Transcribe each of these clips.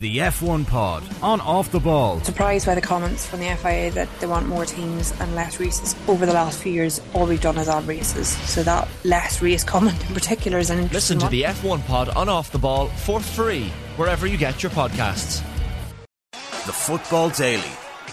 The F1 Pod on Off the Ball. Surprised by the comments from the FIA that they want more teams and less races. Over the last few years, all we've done is add races. So that less race comment in particular is an interesting Listen to one. the F1 Pod on Off the Ball for free wherever you get your podcasts. The Football Daily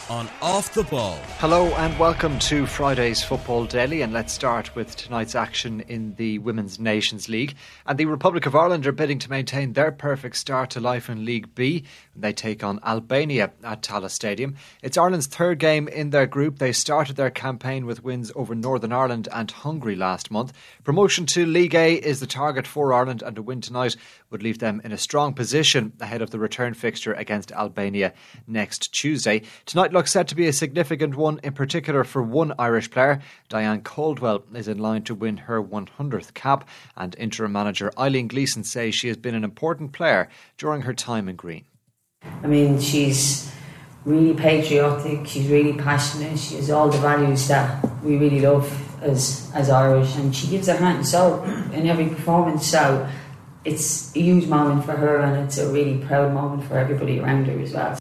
on Off the Ball. Hello and welcome to Friday's Football Daily. And let's start with tonight's action in the Women's Nations League. And the Republic of Ireland are bidding to maintain their perfect start to life in League B. They take on Albania at Tallaght Stadium. It's Ireland's third game in their group. They started their campaign with wins over Northern Ireland and Hungary last month. Promotion to League A is the target for Ireland, and a win tonight would leave them in a strong position ahead of the return fixture against Albania next Tuesday. Tonight looks set to be a significant one, in particular for one Irish player. Diane Caldwell is in line to win her 100th cap, and interim manager Eileen Gleeson says she has been an important player during her time in Green. I mean, she's really patriotic, she's really passionate, she has all the values that we really love as, as Irish, and she gives her heart and soul in every performance. So it's a huge moment for her, and it's a really proud moment for everybody around her as well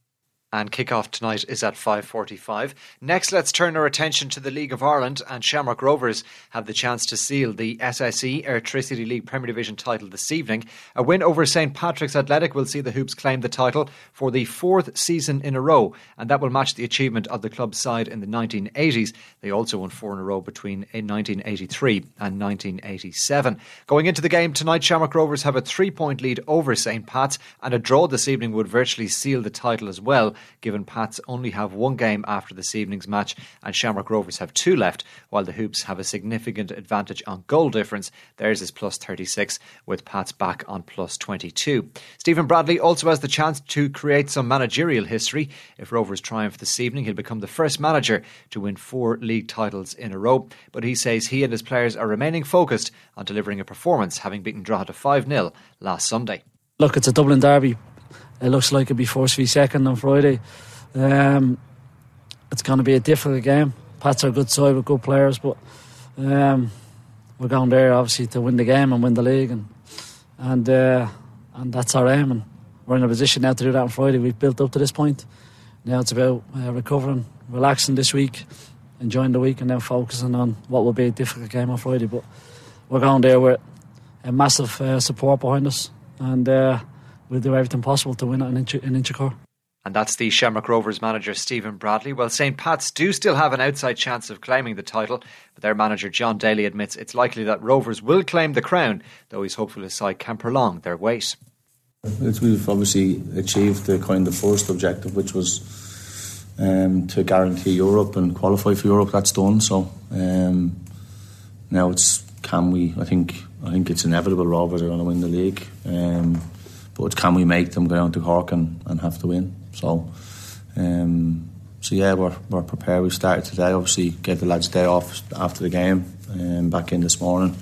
and kick-off tonight is at 5.45. Next, let's turn our attention to the League of Ireland and Shamrock Rovers have the chance to seal the SSE Airtricity League Premier Division title this evening. A win over St Patrick's Athletic will see the Hoops claim the title for the fourth season in a row and that will match the achievement of the club's side in the 1980s. They also won four in a row between 1983 and 1987. Going into the game tonight, Shamrock Rovers have a three-point lead over St Pat's and a draw this evening would virtually seal the title as well given Pats only have one game after this evening's match and Shamrock Rovers have two left, while the Hoops have a significant advantage on goal difference. Theirs is plus 36, with Pats back on plus 22. Stephen Bradley also has the chance to create some managerial history. If Rovers triumph this evening, he'll become the first manager to win four league titles in a row. But he says he and his players are remaining focused on delivering a performance, having beaten Drogheda 5 0 last Sunday. Look, it's a Dublin derby it looks like it'll be first v second on Friday. Um, it's going to be a difficult game. Pats are a good side with good players, but um, we're going there obviously to win the game and win the league, and and uh, and that's our aim. And we're in a position now to do that on Friday. We've built up to this point. Now it's about uh, recovering, relaxing this week, enjoying the week, and then focusing on what will be a difficult game on Friday. But we're going there with a massive uh, support behind us, and uh, we'll do everything possible to win it in, Inch- in Inchicore. And that's the Shamrock Rovers manager Stephen Bradley. Well, St Pat's do still have an outside chance of claiming the title, but their manager Jon Daly admits it's likely that Rovers will claim the crown, though he's hopeful his side can prolong their wait. It's, we've obviously achieved the kind of first objective, which was um, to guarantee Europe and qualify for Europe. That's done. So um, now it's can we? I think I think it's inevitable. Rovers are going to win the league. Um, but can we make them go down to Cork and, and have to win? So, um, so yeah, we're, we're prepared. We started today. Obviously, gave the lads a day off after the game. Um, back in this morning.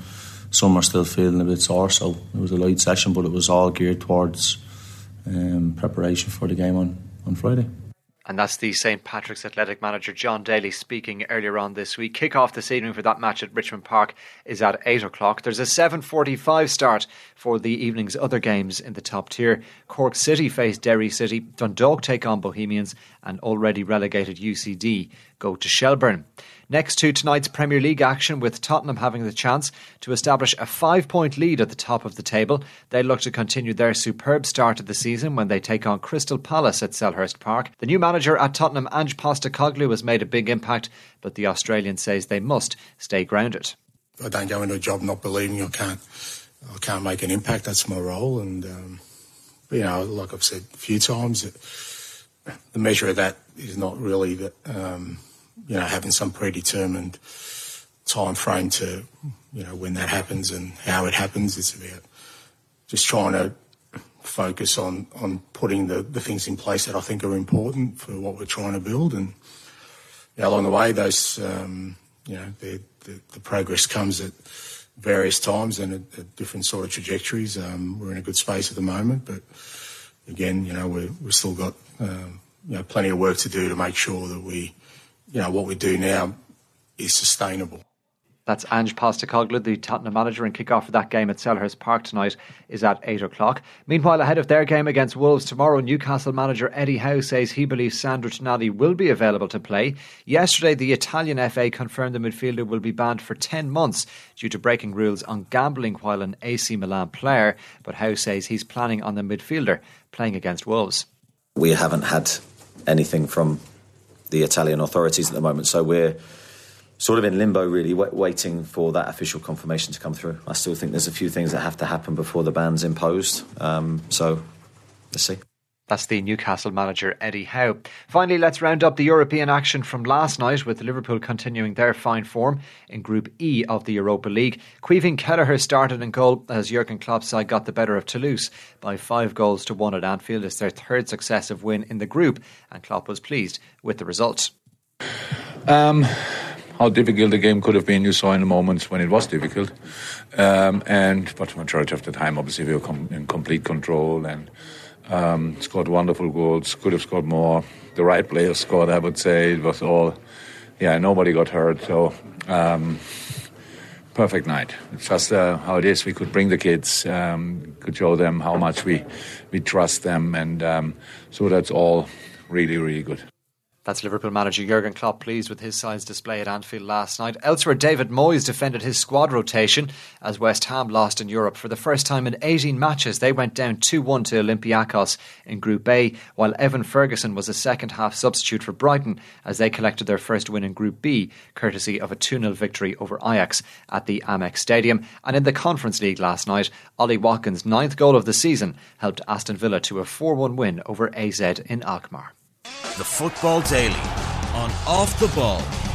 Some are still feeling a bit sore, so it was a light session, but it was all geared towards um, preparation for the game on, on Friday. And that's the St Patrick's Athletic manager Jon Daly speaking earlier on this week. Kick-off this evening for that match at Richmond Park is at 8 o'clock. There's a 7.45 start for the evening's other games in the top tier. Cork City face Derry City, Dundalk take on Bohemians and already relegated UCD go to Shelburne. Next to tonight's Premier League action, with Tottenham having the chance to establish a five point lead at the top of the table, they look to continue their superb start of the season when they take on Crystal Palace at Selhurst Park. The new manager at Tottenham, Ange Postecoglou, has made a big impact, but the Australian says they must stay grounded. I don't go into a job not believing I can't, I can't make an impact. That's my role, and um, you know, like I've said a few times, the measure of that is not really that. Um, you know, having some predetermined time frame to, you know, when that happens and how it happens. It's about just trying to focus on, on putting the, the things in place that I think are important for what we're trying to build. And you know, along the way, those, um, you know, the, the, the, progress comes at various times and at, at different sort of trajectories. Um, we're in a good space at the moment, but again, you know, we we've still got, um, you know, plenty of work to do to make sure that we, you know, what we do now is sustainable. That's Ange Postecoglou, the Tottenham manager, and kick-off for that game at Selhurst Park tonight is at 8 o'clock. Meanwhile, ahead of their game against Wolves tomorrow, Newcastle manager Eddie Howe says he believes Sandro Tonali will be available to play. Yesterday, the Italian FA confirmed the midfielder will be banned for 10 months due to breaking rules on gambling while an AC Milan player, but Howe says he's planning on the midfielder playing against Wolves. We haven't had anything from the Italian authorities at the moment, so we're sort of in limbo, really, waiting for that official confirmation to come through. I still think there's a few things that have to happen before the ban's imposed. Um, so let's see. That's the Newcastle manager Eddie Howe. Finally, let's round up the European action from last night with Liverpool continuing their fine form in Group E of the Europa League. Caoimhín Kelleher started in goal as Jurgen Klopp's side got the better of Toulouse by five goals to one at Anfield. It's their third successive win in the group, and Klopp was pleased with the results. Um, how difficult the game could have been. You saw in the moments when it was difficult, um, and but the majority of the time, obviously, we were com- in complete control and um, scored wonderful goals. Could have scored more. The right players scored, I would say. It was all, yeah, nobody got hurt. So. Um, perfect night. It's just uh, how it is. We could bring the kids, um, could show them how much we we trust them, and um, so that's all really, really good. That's Liverpool manager Jurgen Klopp pleased with his side's display at Anfield last night. Elsewhere, David Moyes defended his squad rotation as West Ham lost in Europe for the first time in 18 matches. They went down 2 1 to Olympiacos in Group A, while Evan Ferguson was a second half substitute for Brighton as they collected their first win in Group B, courtesy of a 2 0 victory over Ajax at the Amex Stadium. And in the Conference League last night, Ollie Watkins' ninth goal of the season helped Aston Villa to a 4 1 win over AZ in Alkmaar. The Football Daily on Off the Ball.